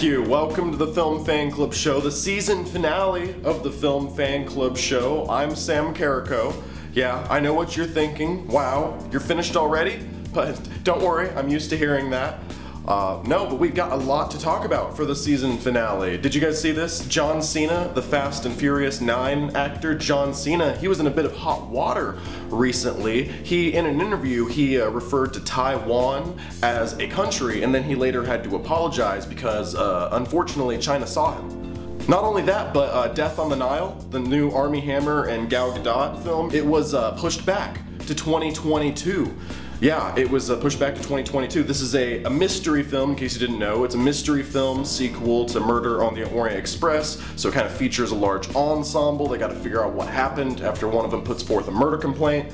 Thank you. Welcome to the Film Fan Club Show, the season finale of the Film Fan Club Show. I'm Sam Carrico. Yeah, I know what you're thinking. Wow, you're finished already? But don't worry, I'm used to hearing that. Uh, no, but we've got a lot to talk about for the season finale. Did you guys see this? John Cena, the Fast and Furious 9 actor John Cena, he was in a bit of hot water recently. He, in an interview, he uh, referred to Taiwan as a country, and then he later had to apologize because, uh, unfortunately, China saw him. Not only that, but uh, Death on the Nile, the new Armie Hammer and Gal Gadot film, it was uh, pushed back to 2022. Yeah, it was pushed back to 2022. This is a, a mystery film, in case you didn't know. It's a mystery film sequel to Murder on the Orient Express, so it kind of features a large ensemble. They got to figure out what happened after one of them puts forth a murder complaint.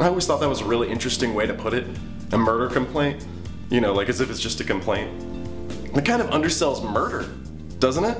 I always thought that was a really interesting way to put it. A murder complaint. You know, like as if it's just a complaint. It kind of undersells murder, doesn't it?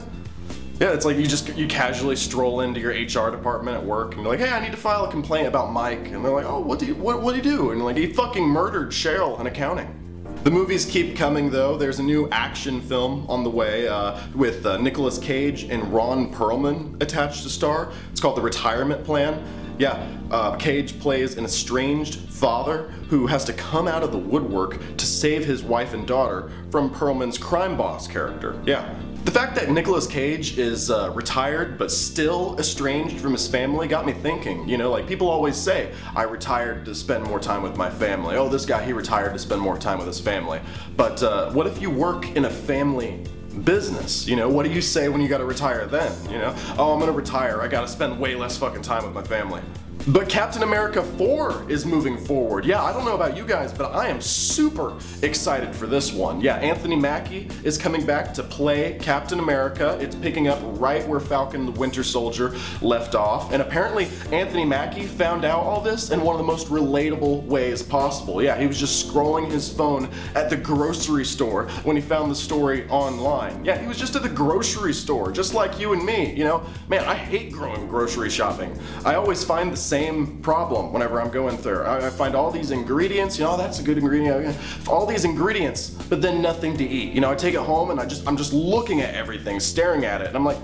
Yeah, it's like you just you casually stroll into your HR department at work and you're like, hey, I need to file a complaint about Mike, and they're like, oh, what do you what what do you do? And like he fucking murdered Cheryl in accounting. The movies keep coming though. There's a new action film on the way uh, with uh, Nicolas Cage and Ron Perlman attached to star. It's called The Retirement Plan. Yeah, uh, Cage plays an estranged father who has to come out of the woodwork to save his wife and daughter from Perlman's crime boss character. Yeah, the fact that Nicolas Cage is uh, retired but still estranged from his family got me thinking. You know, like people always say, I retired to spend more time with my family. Oh, this guy, he retired to spend more time with his family. But uh, what if you work in a family business? You know, what do you say when you gotta retire then? You know, oh, I'm gonna retire. I gotta spend way less fucking time with my family. But Captain America 4 is moving forward. Yeah, I don't know about you guys, but I am super excited for this one. Yeah, Anthony Mackie is coming back to play Captain America. It's picking up right where Falcon the Winter Soldier left off. And apparently, Anthony Mackie found out all this in one of the most relatable ways possible. Yeah, he was just scrolling his phone at the grocery store when he found the story online. Yeah, he was just at the grocery store, just like you and me. You know, man, I hate growing grocery shopping. I always find the same problem whenever I'm going through. I, I find all these ingredients, you know, that's a good ingredient, all these ingredients, but then nothing to eat. You know, I take it home and I just, I'm just looking at everything, staring at it, and I'm like,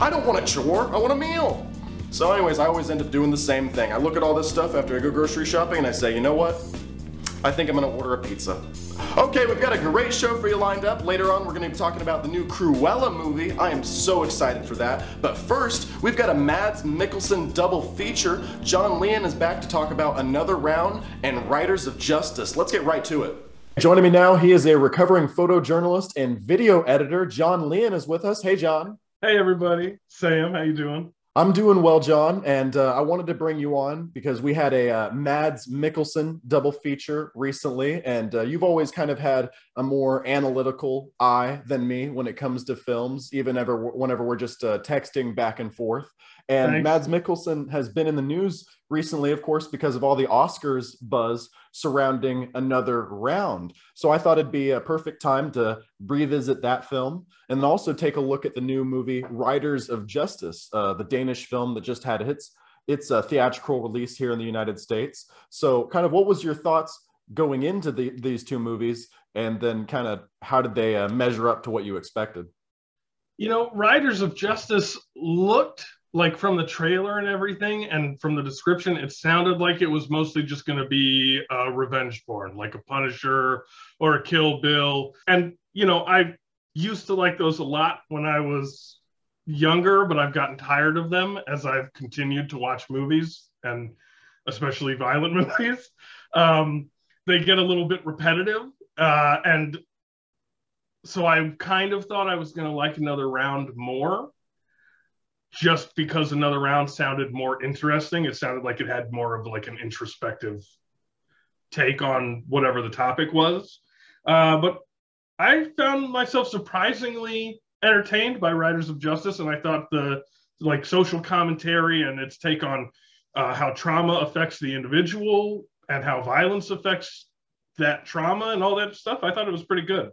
I don't want a chore, I want a meal. So anyways, I always end up doing the same thing. I look at all this stuff after I go grocery shopping and I say, you know what? I think I'm gonna order a pizza. Okay, we've got a great show for you lined up. Later on, we're going to be talking about the new Cruella movie. I am so excited for that. But first, we've got a Mads Mikkelsen double feature. John Lein is back to talk about another round and Riders of Justice. Let's get right to it. Joining me now, he is a recovering photojournalist and video editor. John Lein is with us. Hey, John. Hey, everybody. Sam, how you doing? I'm doing well, John, and uh, I wanted to bring you on because we had a uh, Mads Mikkelsen double feature recently, and uh, you've always kind of had a more analytical eye than me when it comes to films, even ever whenever we're just uh, texting back and forth. And Thanks. Mads Mikkelsen has been in the news recently, of course, because of all the Oscars buzz surrounding another round. So I thought it'd be a perfect time to revisit that film and also take a look at the new movie Riders of Justice, uh, the Danish film that just had its its a uh, theatrical release here in the United States. So, kind of, what was your thoughts going into the, these two movies, and then kind of how did they uh, measure up to what you expected? You know, Riders of Justice looked like from the trailer and everything and from the description it sounded like it was mostly just going to be a revenge porn like a punisher or a kill bill. And you know i used to like those a lot when i was younger but i've gotten tired of them as i've continued to watch movies and especially violent movies. Um, they get a little bit repetitive uh, and so i kind of thought i was going to like another round more just because another round sounded more interesting. It sounded like it had more of like an introspective take on whatever the topic was. Uh, but I found myself surprisingly entertained by Riders of Justice, and I thought the like social commentary and its take on uh, how trauma affects the individual and how violence affects that trauma and all that stuff. I thought it was pretty good.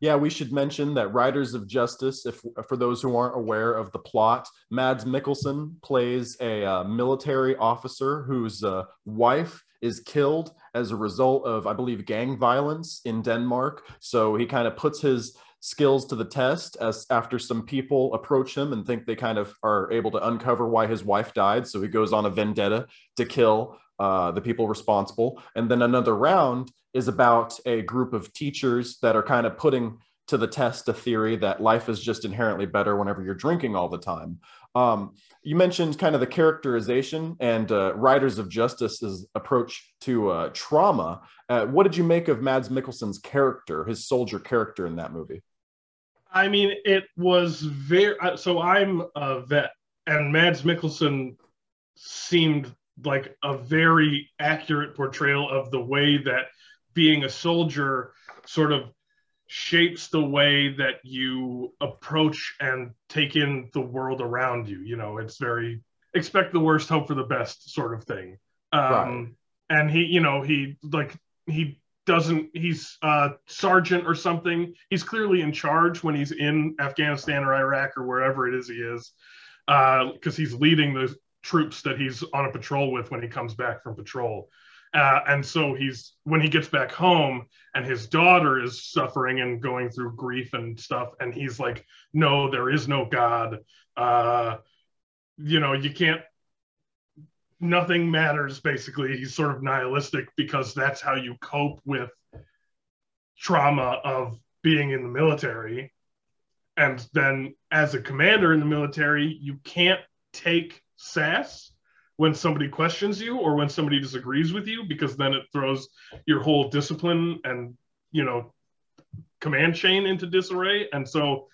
Yeah, we should mention that Riders of Justice, if for those who aren't aware of the plot, Mads Mikkelsen plays a uh, military officer whose uh, wife is killed as a result of, I believe, gang violence in Denmark. So he kind of puts his skills to the test as after some people approach him and think they kind of are able to uncover why his wife died. So he goes on a vendetta to kill uh, the people responsible. And then another round is about a group of teachers that are kind of putting to the test a theory that life is just inherently better whenever you're drinking all the time. Um, you mentioned kind of the characterization and uh, Riders of Justice's approach to uh, trauma. Uh, what did you make of Mads Mikkelsen's character, his soldier character in that movie? I mean, it was very. Uh, so I'm a vet, and Mads Mikkelsen seemed like a very accurate portrayal of the way that being a soldier sort of shapes the way that you approach and take in the world around you. You know, it's very expect the worst, hope for the best sort of thing. Um, right. And he, you know, he like he doesn't. He's a sergeant or something. He's clearly in charge when he's in Afghanistan or Iraq or wherever it is he is, because uh, he's leading the troops that he's on a patrol with when he comes back from patrol. Uh, and so he's when he gets back home and his daughter is suffering and going through grief and stuff and he's like no there is no god. Uh, you know you can't nothing matters basically. He's sort of nihilistic because that's how you cope with trauma of being in the military. And then as a commander in the military you can't take sass when somebody questions you or when somebody disagrees with you because then it throws your whole discipline and you know command chain into disarray. And so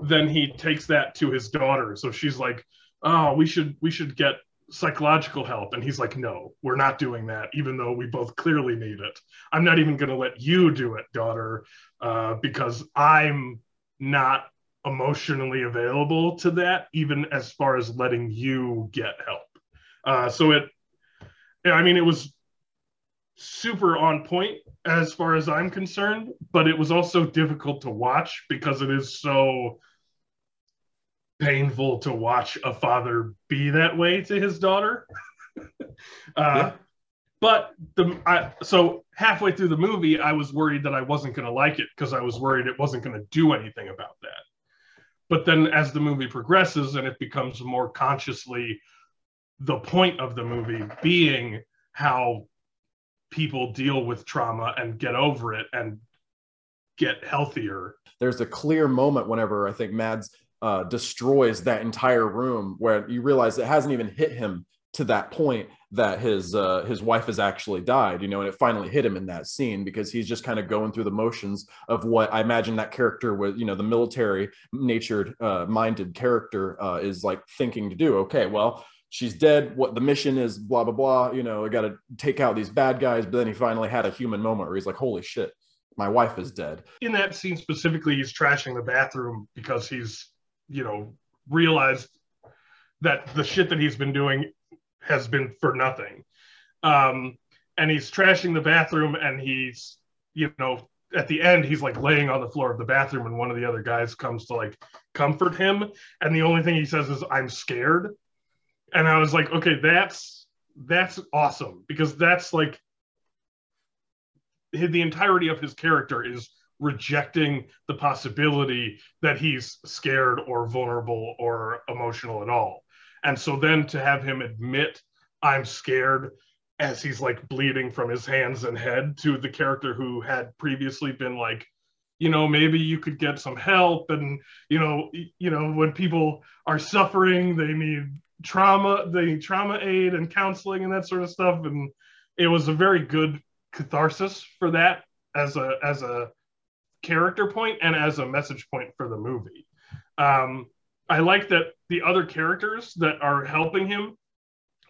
then he takes that to his daughter. So she's like oh we should we should get psychological help. And he's like no we're not doing that even though we both clearly need it. I'm not even going to let you do it daughter uh, because i'm not emotionally available to that even as far as letting you get help uh, so it, I mean, it was super on point as far as I'm concerned, but it was also difficult to watch because it is so painful to watch a father be that way to his daughter. uh, yeah. But the I, so halfway through the movie, I was worried that I wasn't going to like it because I was worried it wasn't going to do anything about that. But then, as the movie progresses and it becomes more consciously the point of the movie being how people deal with trauma and get over it and get healthier. There's a clear moment whenever I think Mads uh, destroys that entire room where you realize it hasn't even hit him to that point that his uh, his wife has actually died, you know, and it finally hit him in that scene because he's just kind of going through the motions of what I imagine that character with, you know, the military natured uh, minded character uh, is like thinking to do. Okay, well, she's dead. What the mission is blah blah blah. You know i gotta take out these bad guys. But then he finally had a human moment where he's like holy shit my wife is dead. In that scene specifically he's trashing the bathroom because he's you know realized that the shit that he's been doing has been for nothing. Um and he's trashing the bathroom and he's you know at the end he's like laying on the floor of the bathroom and one of the other guys comes to like comfort him. And the only thing he says is i'm scared. And I was like, okay, that's that's awesome. Because that's like the entirety of his character is rejecting the possibility that he's scared or vulnerable or emotional at all. And so then to have him admit I'm scared as he's like bleeding from his hands and head to the character who had previously been like you know maybe you could get some help and you know you know when people are suffering they need trauma, the trauma aid and counseling and that sort of stuff. And it was a very good catharsis for that as a as a character point and as a message point for the movie. Um, I like that the other characters that are helping him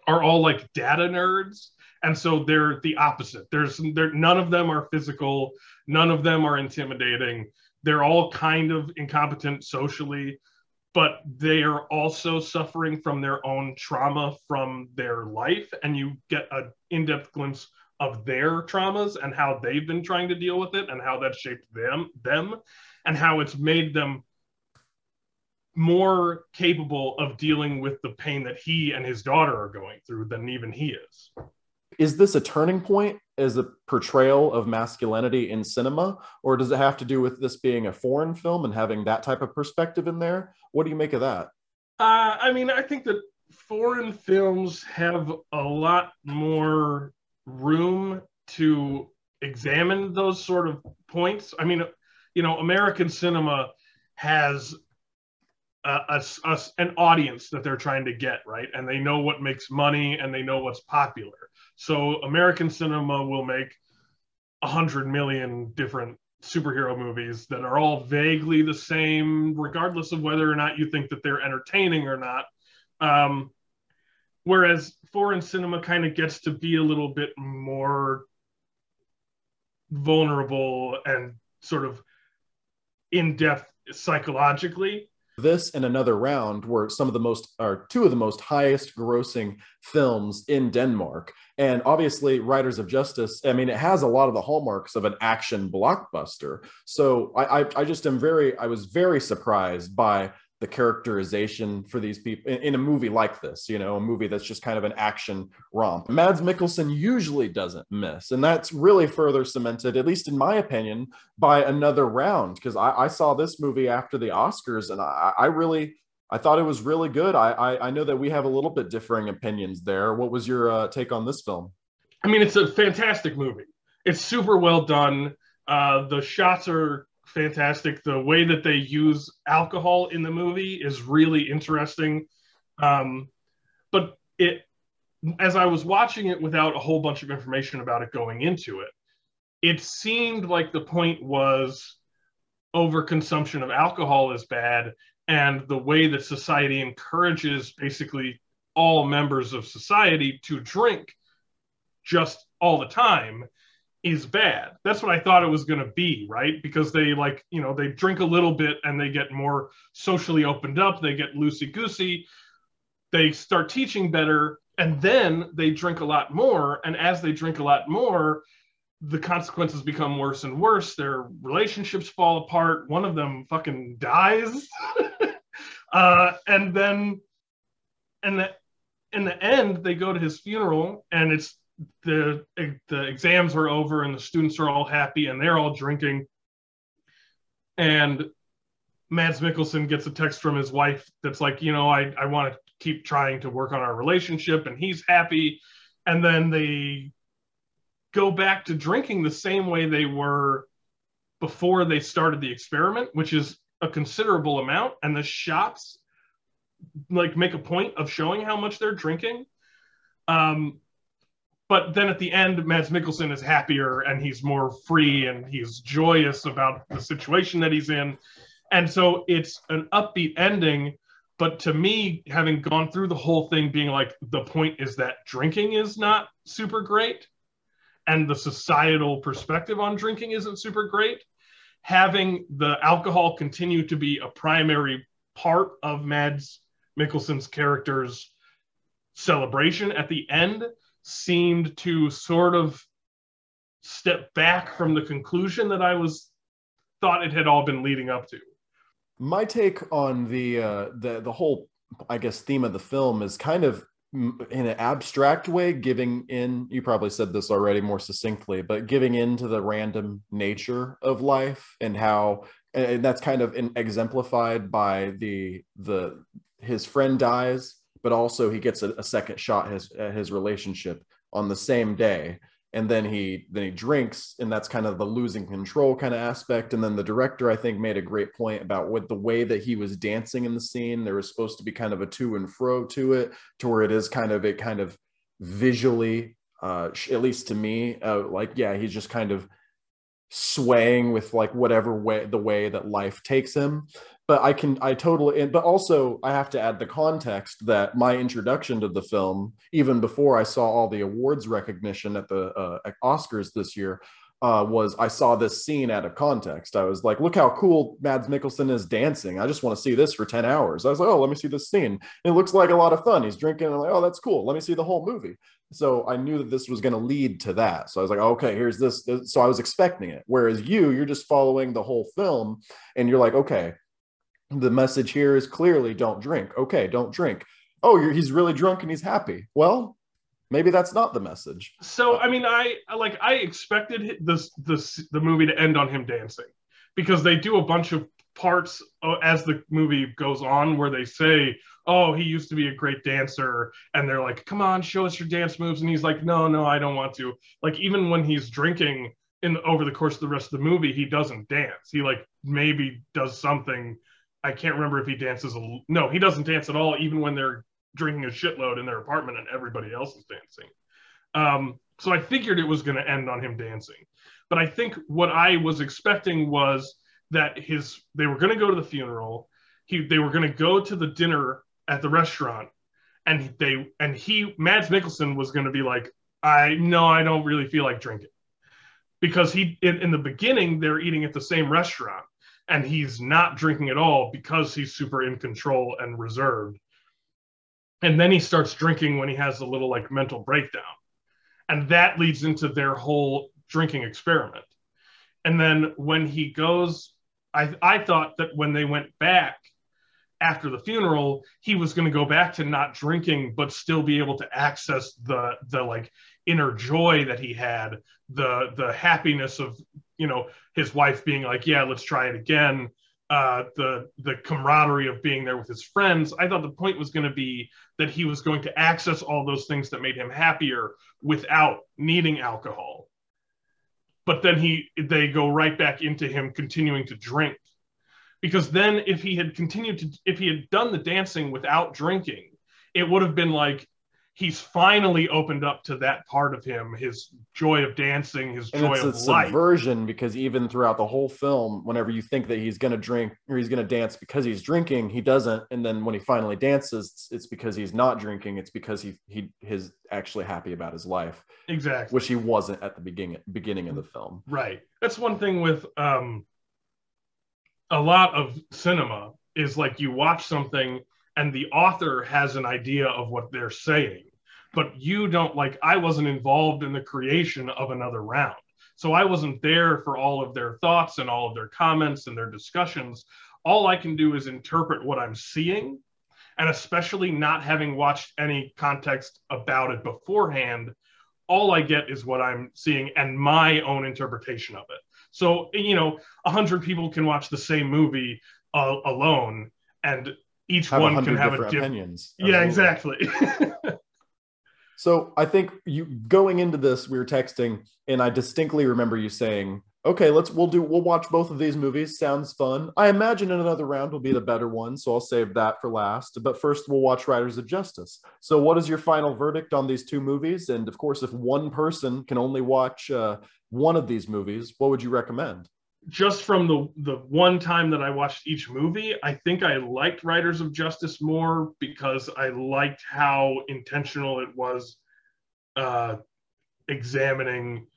are all like data nerds. And so they're the opposite. There's there none of them are physical. None of them are intimidating. They're all kind of incompetent socially but they are also suffering from their own trauma from their life. And you get an in-depth glimpse of their traumas and how they've been trying to deal with it and how that shaped them them and how it's made them more capable of dealing with the pain that he and his daughter are going through than even he is is this a turning point as a portrayal of masculinity in cinema, or does it have to do with this being a foreign film and having that type of perspective in there? What do you make of that? Uh, I mean, I think that foreign films have a lot more room to examine those sort of points. I mean, you know, American cinema has a, a, a, an audience that they're trying to get, right? And they know what makes money and they know what's popular. So American cinema will make a hundred million different superhero movies that are all vaguely the same, regardless of whether or not you think that they're entertaining or not. Um, whereas foreign cinema kind of gets to be a little bit more vulnerable and sort of in depth psychologically. This and another round were some of the most, or two of the most highest grossing films in Denmark. And obviously, Riders of Justice, I mean, it has a lot of the hallmarks of an action blockbuster. So I, I, I just am very, I was very surprised by the characterization for these people in, in, a movie like this, you know, a movie that's just kind of an action romp. Mads Mikkelsen usually doesn't miss. And that's really further cemented, at least in my opinion, by another round. Because I, I, saw this movie after the Oscars and I, I really I thought it was really good. I, I, I know that we have a little bit differing opinions there. What was your uh, take on this film? I mean, it's a fantastic movie. It's super well done. Uh, the shots are fantastic. The way that they use alcohol in the movie is really interesting. Um, but it, as I was watching it without a whole bunch of information about it going into it, it seemed like the point was overconsumption of alcohol is bad, and the way that society encourages basically all members of society to drink just all the time is bad. That's what I thought it was going to be, right? Because they like, you know, they drink a little bit and they get more socially opened up, they get loosey goosey, they start teaching better, and then they drink a lot more. And as they drink a lot more, the consequences become worse and worse. Their relationships fall apart. One of them fucking dies. uh, and then, and the, in the end, they go to his funeral, and it's the the exams are over and the students are all happy and they're all drinking and Mads Mikkelsen gets a text from his wife that's like, you know, I, I want to keep trying to work on our relationship and he's happy. And then they go back to drinking the same way they were before they started the experiment, which is a considerable amount. And the shots like make a point of showing how much they're drinking. Um, but then at the end, Mads Mikkelsen is happier and he's more free and he's joyous about the situation that he's in. And so it's an upbeat ending. But to me, having gone through the whole thing, being like, the point is that drinking is not super great and the societal perspective on drinking isn't super great. Having the alcohol continue to be a primary part of Mads Mikkelsen's character's celebration at the end seemed to sort of step back from the conclusion that I was thought it had all been leading up to. My take on the uh, the the whole, I guess, theme of the film is kind of in an abstract way giving in you probably said this already more succinctly but giving in to the random nature of life and how and that's kind of exemplified by the the his friend dies but also he gets a, a second shot his his relationship on the same day. And then he then he drinks and that's kind of the losing control kind of aspect. And then the director i think made a great point about what the way that he was dancing in the scene there was supposed to be kind of a to and fro to it to where it is kind of a kind of visually uh at least to me uh, like yeah he's just kind of swaying with like whatever way the way that life takes him but I can I totally but also I have to add the context that my introduction to the film, even before I saw all the awards recognition at the uh, Oscars this year, uh, was I saw this scene out of context. I was like, look how cool Mads Mikkelsen is dancing. I just want to see this for 10 hours. I was like, oh, let me see this scene. it looks like a lot of fun. He's drinking. And I'm like, oh, that's cool. Let me see the whole movie. So I knew that this was going to lead to that. So I was like, okay, here's this. So I was expecting it. Whereas you, you're just following the whole film and you're like, okay, the message here is clearly don't drink. Okay, don't drink. Oh, he's really drunk and he's happy. Well, maybe that's not the message. So I mean, I like I expected this this the movie to end on him dancing because they do a bunch of parts uh, as the movie goes on where they say, "Oh, he used to be a great dancer," and they're like, "Come on, show us your dance moves," and he's like, "No, no, I don't want to." Like even when he's drinking in over the course of the rest of the movie, he doesn't dance. He like maybe does something. I can't remember if he dances. A, no, he doesn't dance at all. Even when they're drinking a shitload in their apartment and everybody else is dancing. Um, so I figured it was going to end on him dancing. But I think what I was expecting was that his they were going to go to the funeral. He they were going to go to the dinner at the restaurant, and they and he Mads Mikkelsen was going to be like, I no, I don't really feel like drinking, because he in, in the beginning they're eating at the same restaurant, and he's not drinking at all because he's super in control and reserved. And then he starts drinking when he has a little like mental breakdown. And that leads into their whole drinking experiment. And then when he goes I, I thought that when they went back after the funeral, he was going to go back to not drinking, but still be able to access the the like inner joy that he had, the the happiness of you know his wife being like, yeah, let's try it again, uh, the the camaraderie of being there with his friends. I thought the point was going to be that he was going to access all those things that made him happier without needing alcohol but then he they go right back into him continuing to drink because then if he had continued to if he had done the dancing without drinking it would have been like he's finally opened up to that part of him his joy of dancing his and joy it's of a life. subversion because even throughout the whole film whenever you think that he's going to drink or he's going to dance because he's drinking he doesn't. And then when he finally dances it's, it's because he's not drinking. It's because he he is actually happy about his life exactly. which he wasn't at the beginning beginning of the film. Right. That's one thing with um, a lot of cinema is like you watch something and the author has an idea of what they're saying, but you don't like. I wasn't involved in the creation of another round. So I wasn't there for all of their thoughts and all of their comments and their discussions. All I can do is interpret what I'm seeing. And especially not having watched any context about it beforehand, all I get is what I'm seeing and my own interpretation of it. So, you know, a hundred people can watch the same movie uh, alone, and each have one can have a different opinions Yeah, exactly. So I think you going into this, we were texting, and I distinctly remember you saying, "Okay, let's we'll do we'll watch both of these movies. Sounds fun. I imagine another round will be the better one, so I'll save that for last. But first, we'll watch Riders of Justice. So, what is your final verdict on these two movies? And of course, if one person can only watch uh, one of these movies, what would you recommend? Just from the the one time that I watched each movie, I think I liked Riders of Justice more because I liked how intentional it was uh, examining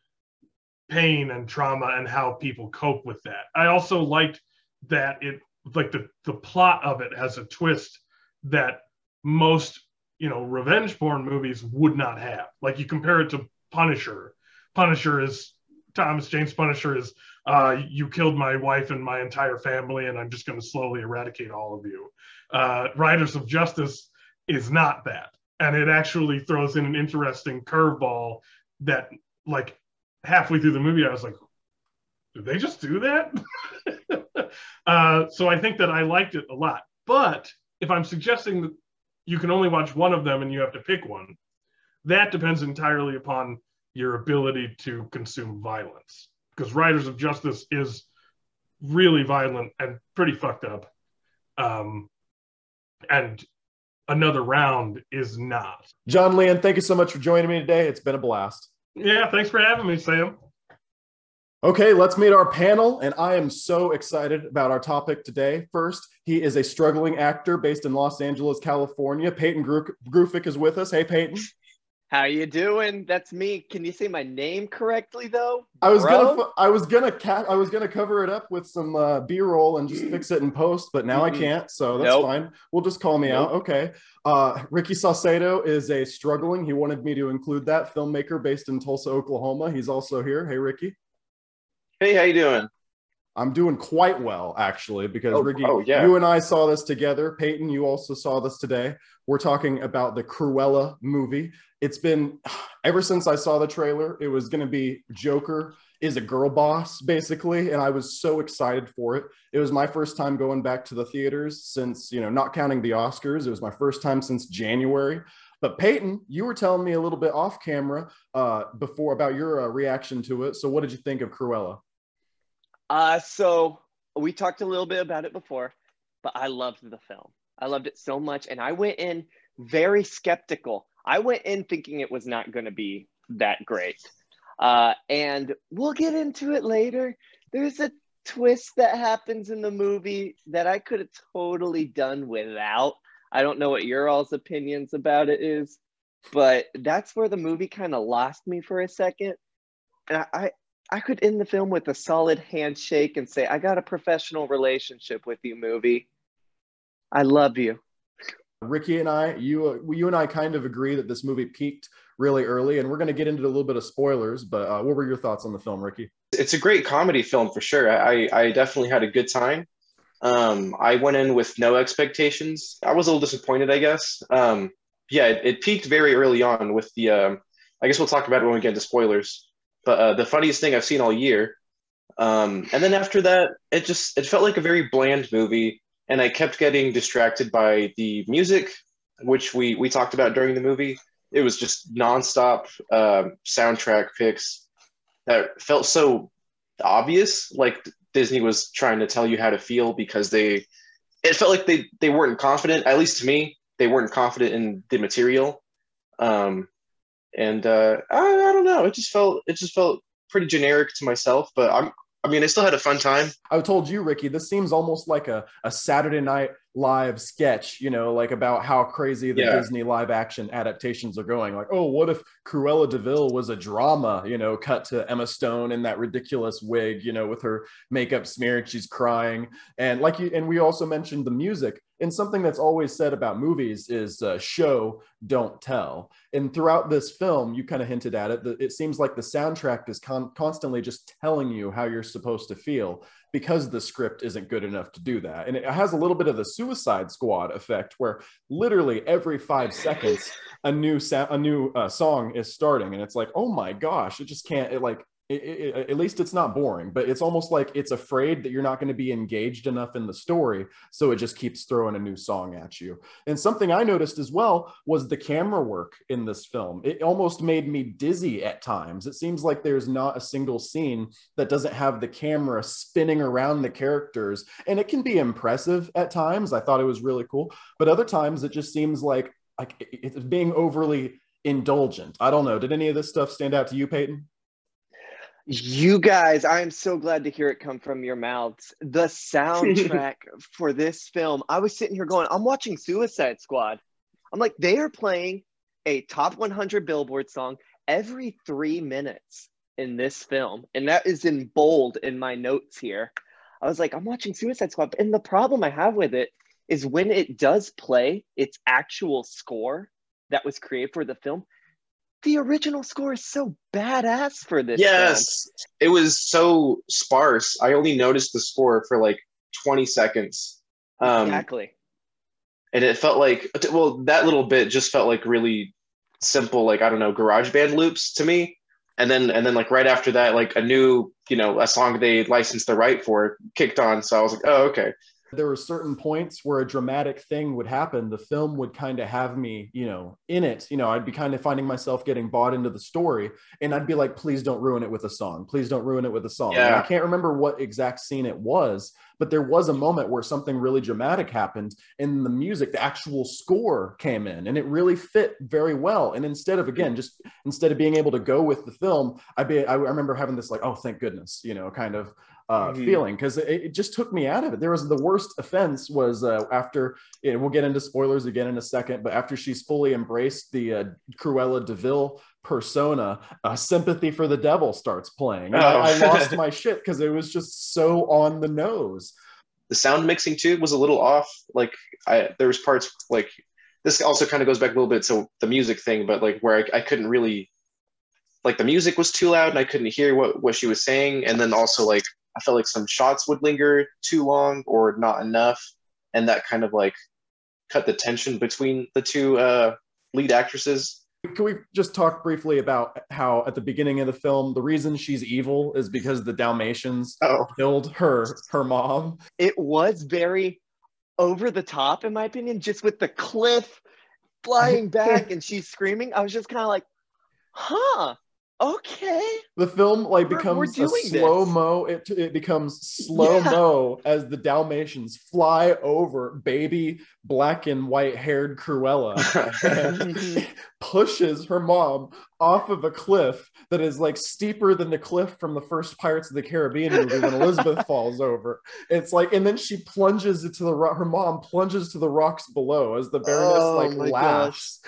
pain and trauma and how people cope with that. I also liked that it like the the plot of it has a twist that most you know revenge porn movies would not have. Like you compare it to Punisher. Punisher is Thomas Jane Punisher is uh, you killed my wife and my entire family, and I'm just going to slowly eradicate all of you. Uh, Riders of Justice is not that, and it actually throws in an interesting curveball that, like, halfway through the movie, I was like, did they just do that? uh, so I think that I liked it a lot. But if I'm suggesting that you can only watch one of them and you have to pick one, that depends entirely upon your ability to consume violence. Because Riders of Justice is really violent and pretty fucked up. Um, and another round is not. John Lein, thank you so much for joining me today. It's been a blast. Yeah, thanks for having me, Sam. Okay, let's meet our panel. And I am so excited about our topic today. First, he is a struggling actor based in Los Angeles, California. Peyton Gru- Grufik is with us. Hey, Peyton. How you doing? That's me. Can you say my name correctly though? I was bro? gonna, I was gonna, ca- I was gonna cover it up with some uh, B-roll and just fix it in post, but now I Mhm. can't. So that's Nope. fine. We'll just call me Nope. out. Okay. Uh, Ricky Saucedo is a struggling. He wanted me to include that filmmaker based in Tulsa, Oklahoma. He's also here. Hey, Ricky. Hey, how you doing? I'm doing quite well actually because Oh, Ricky, oh, yeah. you and I saw this together. Peyton, you also saw this today. We're talking about the Cruella movie. It's been ever since I saw the trailer. It was going to be Joker is a girl boss basically, and I was so excited for it. It was my first time going back to the theaters since you know, not counting the Oscars. It was my first time since January. But Peyton, you were telling me a little bit off camera uh, before about your uh, reaction to it. So, what did you think of Cruella? Uh, so we talked a little bit about it before, but I loved the film. I loved it so much, and I went in very skeptical. I went in thinking it was not going to be that great, uh, and we'll get into it later. There's a twist that happens in the movie that I could have totally done without. I don't know what your all's opinions about it is, but that's where the movie kind of lost me for a second. And I, I could end the film with a solid handshake and say, I got a professional relationship with you, movie. I love you. Ricky and I, you, uh, you and I kind of agree that this movie peaked really early, and we're going to get into a little bit of spoilers. But uh, what were your thoughts on the film, Ricky? It's a great comedy film for sure. I, I definitely had a good time. Um, I went in with no expectations. I was a little disappointed, I guess. Um, yeah, it, it peaked very early on with the. Um, I guess we'll talk about it when we get into spoilers. But uh, the funniest thing I've seen all year. Um, and then after that, it just it felt like a very bland movie, and I kept getting distracted by the music, which we we talked about during the movie. It was just nonstop um soundtrack picks that felt so obvious, like Disney was trying to tell you how to feel because they. It felt like they they weren't confident. At least to me, they weren't confident in the material. Um, and uh, I, I don't know. It just felt it just felt pretty generic to myself. But I'm I mean, I still had a fun time. I told you, Ricky, this seems almost like a, a Saturday Night Live sketch, you know, like about how crazy the Yeah. Disney live action adaptations are going. Like, oh, what if Cruella de Vil was a drama, you know, cut to Emma Stone in that ridiculous wig, you know, with her makeup smeared, she's crying. And like you, and we also mentioned the music. And something that's always said about movies is uh, show, don't tell. And throughout this film, you kind of hinted at it. It seems like the soundtrack is con- constantly just telling you how you're supposed to feel because the script isn't good enough to do that. And it has a little bit of the Suicide Squad effect, where literally every five seconds a new sa- a new uh, song is starting, and it's like, oh my gosh, it just can't. It like. It, it, at least it's not boring, but it's almost like it's afraid that you're not going to be engaged enough in the story, so it just keeps throwing a new song at you. And something I noticed as well was the camera work in this film. It almost made me dizzy at times. It seems like there's not a single scene that doesn't have the camera spinning around the characters. And it can be impressive at times. I thought it was really cool. But other times it just seems like like it's being overly indulgent. I don't know. Did any of this stuff stand out to you, Peyton? You guys, I am so glad to hear it come from your mouths. The soundtrack for this film, I was sitting here going, I'm watching Suicide Squad. I'm like, they are playing a top 100 Billboard song every three minutes in this film. And that is in bold in my notes here. I was like, I'm watching Suicide Squad. And the problem I have with it is when it does play its actual score that was created for the film, the original score is so badass for this. Yes, it was so sparse. I only noticed the score for like 20 seconds. Um, exactly. and it felt like well that little bit just felt like really simple like i don't know GarageBand loops to me and then and then like right after that like a new you know a song they licensed the right for kicked on so i was like oh okay there were certain points where a dramatic thing would happen. The film would kind of have me you know in it. You know i'd be kind of finding myself getting bought into the story and i'd be like please don't ruin it with a song. Please don't ruin it with a song. Yeah. i can't remember what exact scene it was but there was a moment where something really dramatic happened and the music the actual score came in and it really fit very well. And instead of again just instead of being able to go with the film i be i remember having this like oh thank goodness you know kind of uh, Mhm. feeling because it, it just took me out of it. There was the worst offense was uh, after know, we'll get into spoilers again in a second, but after she's fully embraced the uh, Cruella de Vil persona, uh, sympathy for the devil starts playing. And I, I Oh. lost my shit because it was just so on the nose. the sound mixing too was a little off like i there was parts like this also kind of goes back a little bit to the music thing but like where I, I couldn't really like the music was too loud and i couldn't hear what what she was saying and then also like I felt like some shots would linger too long or not enough, and that kind of like cut the tension between the two uh, lead actresses. Can we just talk briefly about how at the beginning of the film, the reason she's evil is because the Dalmatians Oh, killed her her mom. It was very over the top, in my opinion, just with the cliff flying back and she's screaming. I was just kind of like, huh, okay. The film like We're- we're becomes a slow mo. It it becomes slow mo as the Dalmatians fly over baby black and white haired Cruella and Mhm. pushes her mom off of a cliff that is like steeper than the cliff from the first Pirates of the Caribbean movie when Elizabeth falls over. It's like, and then she plunges into the ro- her mom plunges to the rocks below as the Baroness Oh like laughs.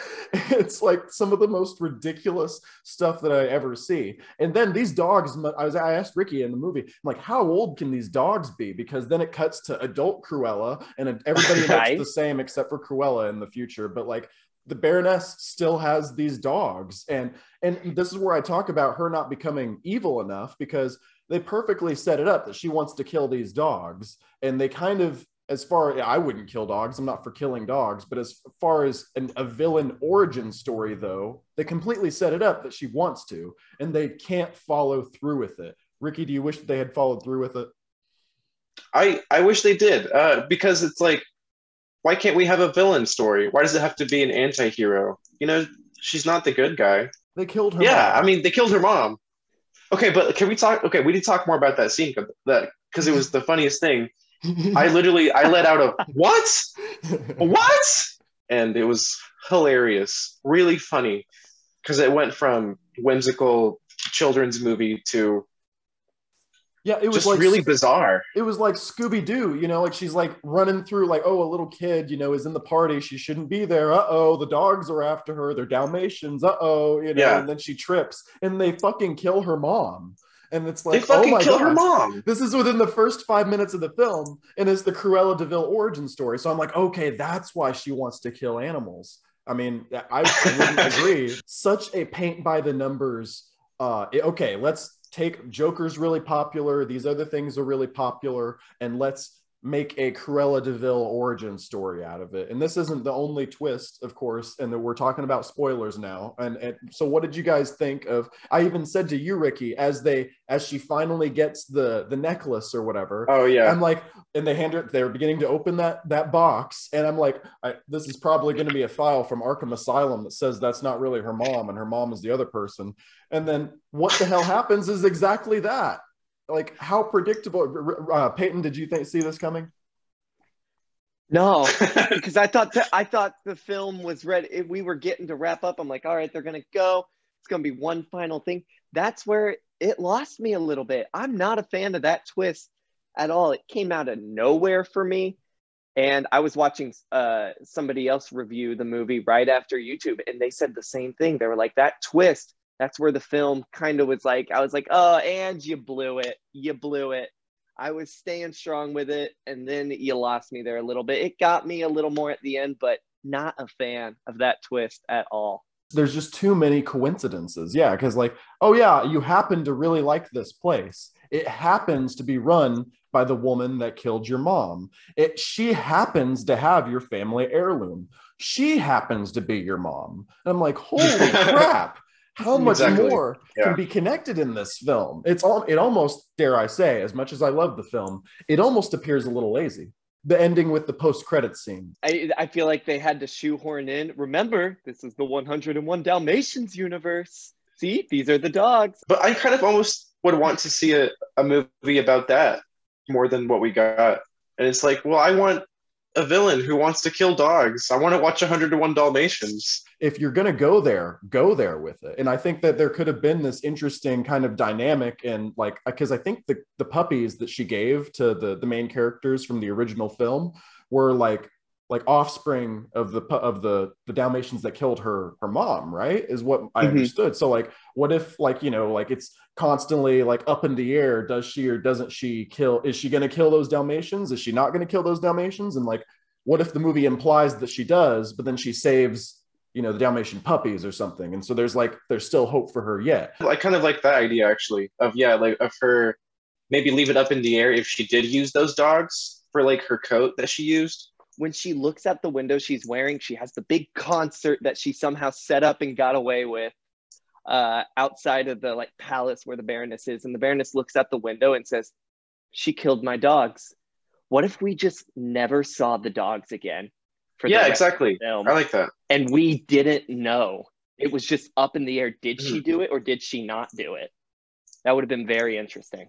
It's like some of the most ridiculous stuff that I ever see. And then these dogs, I was I asked Ricky in the movie, I'm like, how old can these dogs be? Because then it cuts to adult Cruella, and everybody looks the same except for Cruella in the future. But like the Baroness still has these dogs, and and this is where I talk about her not becoming evil enough because they perfectly set it up that she wants to kill these dogs, and they kind of as far I wouldn't kill dogs. I'm not for killing dogs, but as far as an, a villain origin story, though, they completely set it up that she wants to, and they can't follow through with it. Ricky, do you wish they had followed through with it? I I wish they did uh, because it's like, why can't we have a villain story? Why does it have to be an anti-hero? You know, she's not the good guy. They killed her. yeah, mom. I mean, they killed her mom. Okay, but can we talk? Okay, we need to talk more about that scene that because it was the funniest thing. I literally I let out a what what, and it was hilarious, really funny, because it went from whimsical children's movie to yeah, it was just like really bizarre. it was like Scooby Doo, you know, like she's like running through, like, oh, a little kid, you know, is in the party. She shouldn't be there. Uh oh, the dogs are after her. They're Dalmatians. Uh oh, you know, Yeah. and then she trips and they fucking kill her mom. And it's like, oh fucking my killed her mom. This is within the first five minutes of the film, and it's the Cruella de Vil origin story. So I'm like, okay, that's why she wants to kill animals. I mean, I, I wouldn't agree. Such a paint by the numbers. Uh, okay, let's take Joker's really popular. These other things are really popular, and let's make a Cruella de Vil origin story out of it. And this isn't the only twist, of course, and that we're talking about spoilers now. And, and so, what did you guys think of? I even said to you, Ricky, as they as she finally gets the the necklace or whatever. Oh yeah. I'm like, and they hand her, they're beginning to open that that box, and I'm like, I, this is probably going to be a file from Arkham Asylum that says that's not really her mom, and her mom is the other person. And then what the hell happens is exactly that. Like, how predictable? Uh, Peyton, did you think see this coming? No, because I thought that, I thought the film was ready. if We were getting to wrap up. I'm like, all right, they're gonna go. It's gonna be one final thing. That's where it lost me a little bit. I'm not a fan of that twist at all. It came out of nowhere for me. And I was watching uh, somebody else review the movie right after YouTube, and they said the same thing. They were like, that twist, that's where the film kind of was like, I was like, oh, and you blew it. You blew it. I was staying strong with it, and then you lost me there a little bit. It got me a little more at the end, but not a fan of that twist at all. There's just too many coincidences. Yeah, because like, oh yeah, you happen to really like this place. It happens to be run by the woman that killed your mom. It she happens to have your family heirloom. She happens to be your mom. And I'm like, holy crap. How much Exactly. more Yeah. can be connected in this film? It's all it almost, dare I say, as much as I love the film, it almost appears a little lazy. The ending with the post-credit scene. I, I feel like they had to shoehorn in. Remember, this is the 101 Dalmatians universe. See, these are the dogs. But I kind of almost would want to see a, a movie about that more than what we got. And it's like, well, I want a villain who wants to kill dogs. I want to watch 101 Dalmatians. If you're going to go there, go there with it. And I think that there could have been this interesting kind of dynamic and like because I think the the puppies that she gave to the the main characters from the original film were like like offspring of the of the the Dalmatians that killed her her mom, right? Is what I Mhm. understood. So like what if like, you know, like it's constantly like up in the air, does she or doesn't she kill is she going to kill those Dalmatians? Is she not going to kill those Dalmatians? And like what if the movie implies that she does, but then she saves you know the dalmatian puppies or something and so there's like there's still hope for her yet I kind of like that idea actually of yeah, like of her maybe leave it up in the air if she did use those dogs for like her coat that she used. When she looks at the window she's wearing, she has the big concert that she somehow set up and got away with uh, outside of the like palace where the Baroness is. And the Baroness looks out the window and says, She killed my dogs. What if we just never saw the dogs again? For yeah, exactly. I like that. And we didn't know. It was just up in the air. Did mm-hmm. she do it or did she not do it? That would have been very interesting.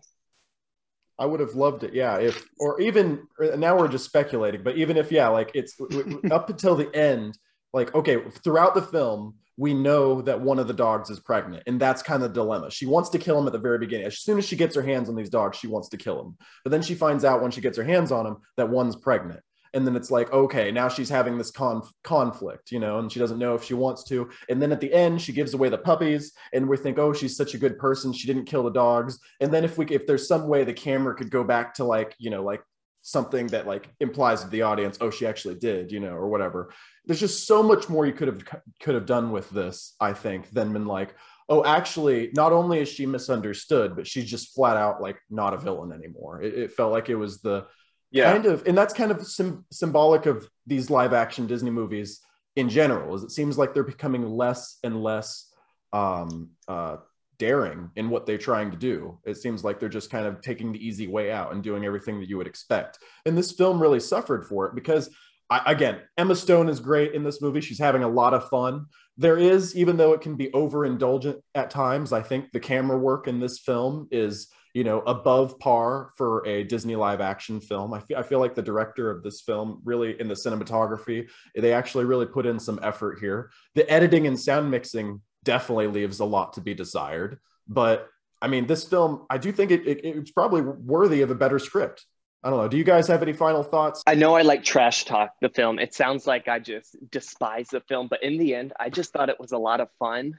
I would have loved it. Yeah. If, or even now we're just speculating, but even if, yeah, like it's up until the end, like, okay, throughout the film, we know that one of the dogs is pregnant. And that's kind of the dilemma. She wants to kill him at the very beginning. As soon as she gets her hands on these dogs, she wants to kill him. But then she finds out when she gets her hands on him that one's pregnant and then it's like okay now she's having this conf- conflict you know and she doesn't know if she wants to. And then at the end she gives away the puppies and we think oh she's such a good person. She didn't kill the dogs. And then if we if there's some way the camera could go back to like you know like something that like implies to the audience oh she actually did you know or whatever. There's just so much more you could have could have done with this i think than been like oh actually not only is she misunderstood but she's just flat out like not a villain anymore. It, it felt like it was the yeah. kind of and that's kind of sim- symbolic of these live action disney movies in general is it seems like they're becoming less and less um, uh, daring in what they're trying to do. It seems like they're just kind of taking the easy way out and doing everything that you would expect. And this film really suffered for it because I, again emma stone is great in this movie. She's having a lot of fun. There is even though it can be overindulgent at times i think the camera work in this film is you know, above par for a Disney live action film. I feel, I feel like the director of this film really in the cinematography, they actually really put in some effort here. The editing and sound mixing definitely leaves a lot to be desired. But I mean, this film, I do think it, it, it's probably worthy of a better script. I don't know. Do you guys have any final thoughts? I know I like trash talk the film. It sounds like I just despise the film, but in the end, I just thought it was a lot of fun.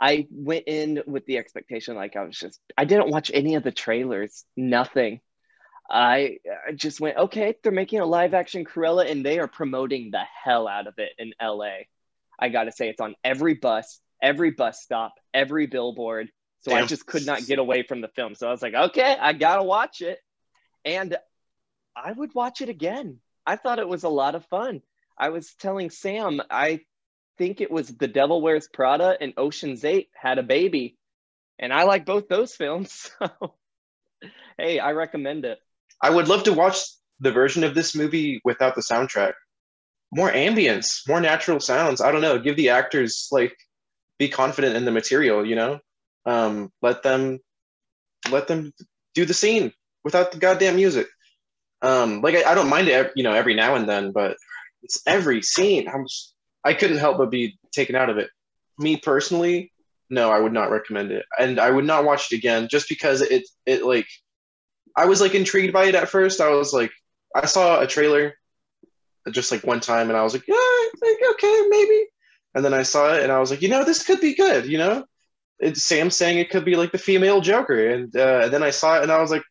I went in with the expectation like I was just I didn't watch any of the trailers, nothing. I, I just went, okay, they're making a live action Cruella and they are promoting the hell out of it in LA. I got to say, it's on every bus, every bus stop, every billboard. So Damn. I just could not get away from the film. So I was like, okay, I got to watch it. And I would watch it again. I thought it was a lot of fun. I was telling Sam, I think it was The Devil Wears Prada and Ocean's Eight had a baby. And I like both those films. So, hey, I recommend it. I would love to watch the version of this movie without the soundtrack. More ambience, more natural sounds. I don't know. Give the actors like be confident in the material. You know, um, let them let them do the scene without the goddamn music. Um, like I, I don't mind it, you know, every now and then, but it's every scene. I'm just, I couldn't help but be taken out of it. Me personally, no, I would not recommend it, and I would not watch it again just because it it like I was like intrigued by it at first. I was like, I saw a trailer just like one time, and I was like, yeah, like okay, maybe. And then I saw it, and I was like, you know, this could be good. You know, it's Sam saying it could be like the female Joker, and, uh, and then I saw it, and I was like,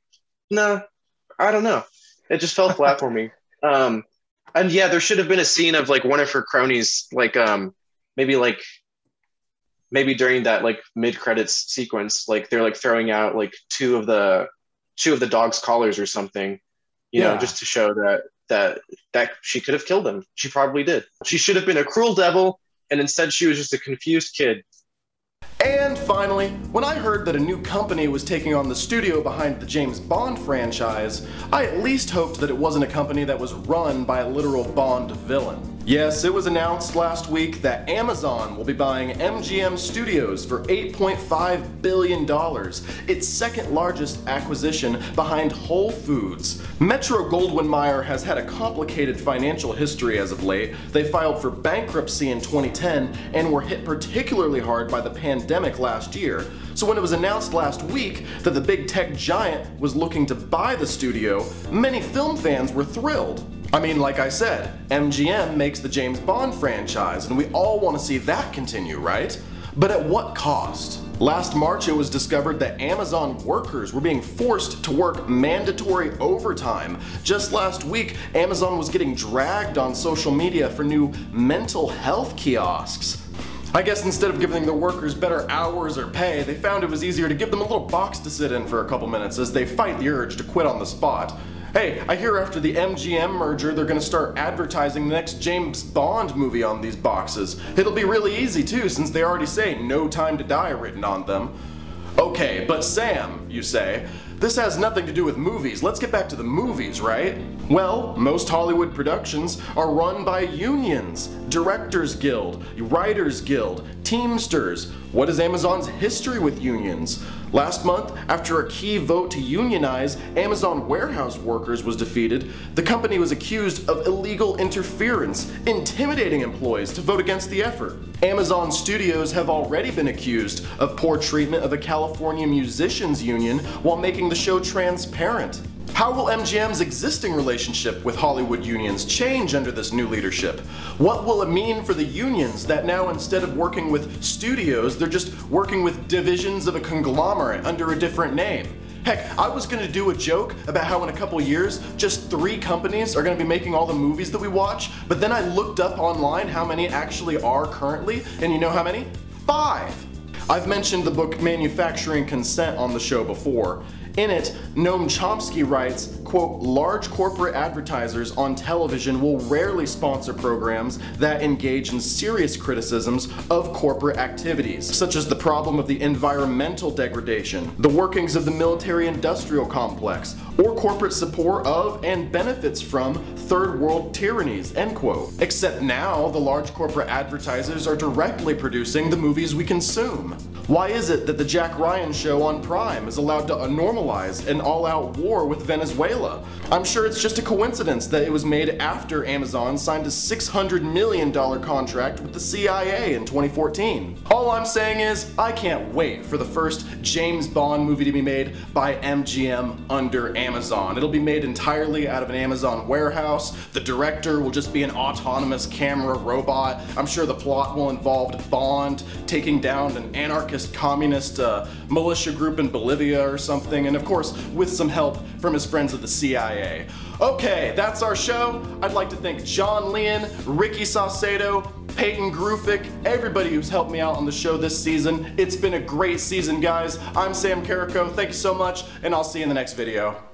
no, I don't know. It just fell flat for me. Um, and yeah, there should have been a scene of like one of her cronies, like um maybe like maybe during that like mid credits sequence, like they're like throwing out like two of the two of the dog's collars or something, you yeah. know, just to show that that that she could have killed him. She probably did. She should have been a cruel devil, and instead she was just a confused kid and finally, when I heard that a new company was taking on the studio behind the James Bond franchise, I at least hoped that it wasn't a company that was run by a literal Bond villain. Yes, it was announced last week that Amazon will be buying MGM Studios for $8.5 billion, its second largest acquisition behind Whole Foods. Metro Goldwyn Mayer has had a complicated financial history as of late. They filed for bankruptcy in 2010 and were hit particularly hard by the pandemic last year. So when it was announced last week that the big tech giant was looking to buy the studio, many film fans were thrilled. I mean, like I said, MGM makes the James Bond franchise, and we all want to see that continue, right? But at what cost? Last March, it was discovered that Amazon workers were being forced to work mandatory overtime. Just last week, Amazon was getting dragged on social media for new mental health kiosks. I guess instead of giving the workers better hours or pay, they found it was easier to give them a little box to sit in for a couple minutes as they fight the urge to quit on the spot. Hey, I hear after the MGM merger, they're gonna start advertising the next James Bond movie on these boxes. It'll be really easy too, since they already say No Time to Die written on them. Okay, but Sam, you say, this has nothing to do with movies. Let's get back to the movies, right? Well, most Hollywood productions are run by unions, Directors Guild, Writers Guild, Teamsters. What is Amazon's history with unions? Last month, after a key vote to unionize Amazon warehouse workers was defeated, the company was accused of illegal interference, intimidating employees to vote against the effort. Amazon studios have already been accused of poor treatment of a California musicians union while making the show transparent. How will MGM's existing relationship with Hollywood unions change under this new leadership? What will it mean for the unions that now instead of working with studios, they're just working with divisions of a conglomerate under a different name? Heck, I was gonna do a joke about how in a couple years, just three companies are gonna be making all the movies that we watch, but then I looked up online how many actually are currently, and you know how many? Five! I've mentioned the book Manufacturing Consent on the show before. In it, Noam Chomsky writes, quote, large corporate advertisers on television will rarely sponsor programs that engage in serious criticisms of corporate activities, such as the problem of the environmental degradation, the workings of the military-industrial complex, or corporate support of and benefits from third world tyrannies, end quote. Except now, the large corporate advertisers are directly producing the movies we consume. Why is it that the Jack Ryan show on Prime is allowed to normalize an all-out war with Venezuela? I'm sure it's just a coincidence that it was made after Amazon signed a $600 million contract with the CIA in 2014. All I'm saying is, I can't wait for the first James Bond movie to be made by MGM under Amazon. It'll be made entirely out of an Amazon warehouse. The director will just be an autonomous camera robot. I'm sure the plot will involve Bond taking down an anarchist communist uh, militia group in Bolivia or something, and of course, with some help from his friends at the CIA. Okay, that's our show. I'd like to thank John Lein, Ricky Saucedo, Peyton Grufik, everybody who's helped me out on the show this season. It's been a great season, guys. I'm Sam Carrico. Thank you so much, and I'll see you in the next video.